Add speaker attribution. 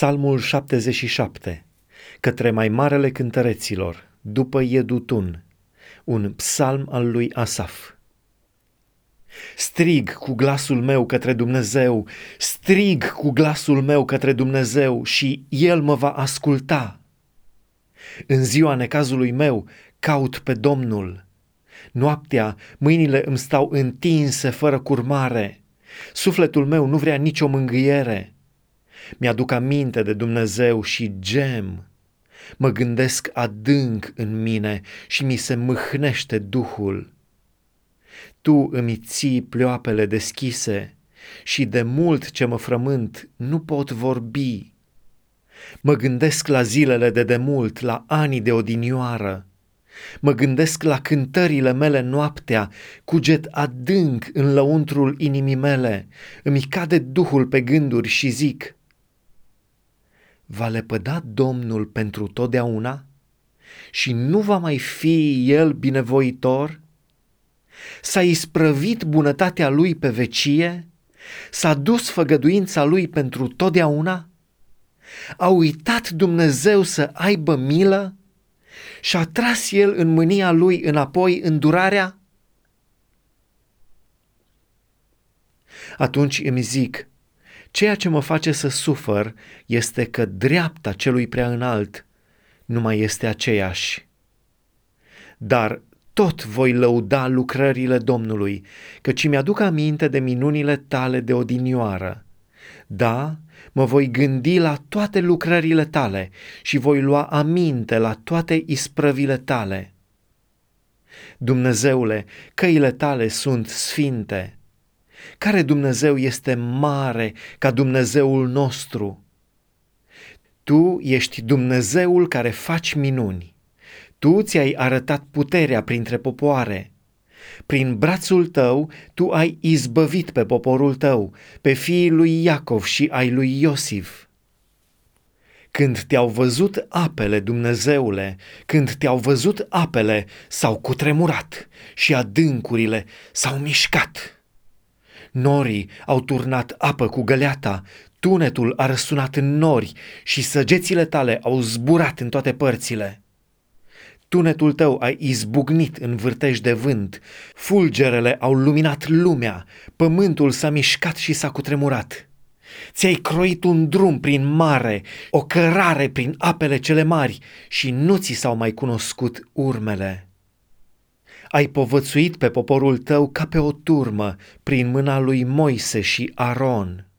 Speaker 1: Psalmul 77, către mai marele cântăreților, după Iedutun, un psalm al lui Asaf. Strig cu glasul meu către Dumnezeu, strig cu glasul meu către Dumnezeu și El mă va asculta. În ziua necazului meu caut pe Domnul. Noaptea mâinile îmi stau întinse fără curmare. Sufletul meu nu vrea nicio mângâiere mi-aduc aminte de Dumnezeu și gem. Mă gândesc adânc în mine și mi se mâhnește Duhul. Tu îmi ții pleoapele deschise și de mult ce mă frământ nu pot vorbi. Mă gândesc la zilele de demult, la anii de odinioară. Mă gândesc la cântările mele noaptea, cuget adânc în lăuntrul inimii mele, îmi cade Duhul pe gânduri și zic – va lepăda Domnul pentru totdeauna și nu va mai fi El binevoitor? S-a isprăvit bunătatea Lui pe vecie? S-a dus făgăduința Lui pentru totdeauna? A uitat Dumnezeu să aibă milă? Și-a tras El în mânia Lui înapoi îndurarea? Atunci îmi zic, Ceea ce mă face să sufăr este că dreapta celui prea înalt nu mai este aceeași. Dar tot voi lăuda lucrările Domnului, căci mi-aduc aminte de minunile tale de odinioară. Da, mă voi gândi la toate lucrările tale și voi lua aminte la toate isprăvile tale. Dumnezeule, căile tale sunt sfinte, care Dumnezeu este mare ca Dumnezeul nostru? Tu ești Dumnezeul care faci minuni. Tu ți-ai arătat puterea printre popoare. Prin brațul tău tu ai izbăvit pe poporul tău, pe fiii lui Iacov și ai lui Iosif. Când te-au văzut apele, Dumnezeule, când te-au văzut apele, s-au cutremurat și adâncurile s-au mișcat. Norii au turnat apă cu găleata, tunetul a răsunat în nori și săgețile tale au zburat în toate părțile. Tunetul tău a izbucnit în vârtej de vânt, fulgerele au luminat lumea, pământul s-a mișcat și s-a cutremurat. Ți-ai croit un drum prin mare, o cărare prin apele cele mari și nu ți s-au mai cunoscut urmele. Ai povățuit pe poporul tău ca pe o turmă prin mâna lui Moise și Aron.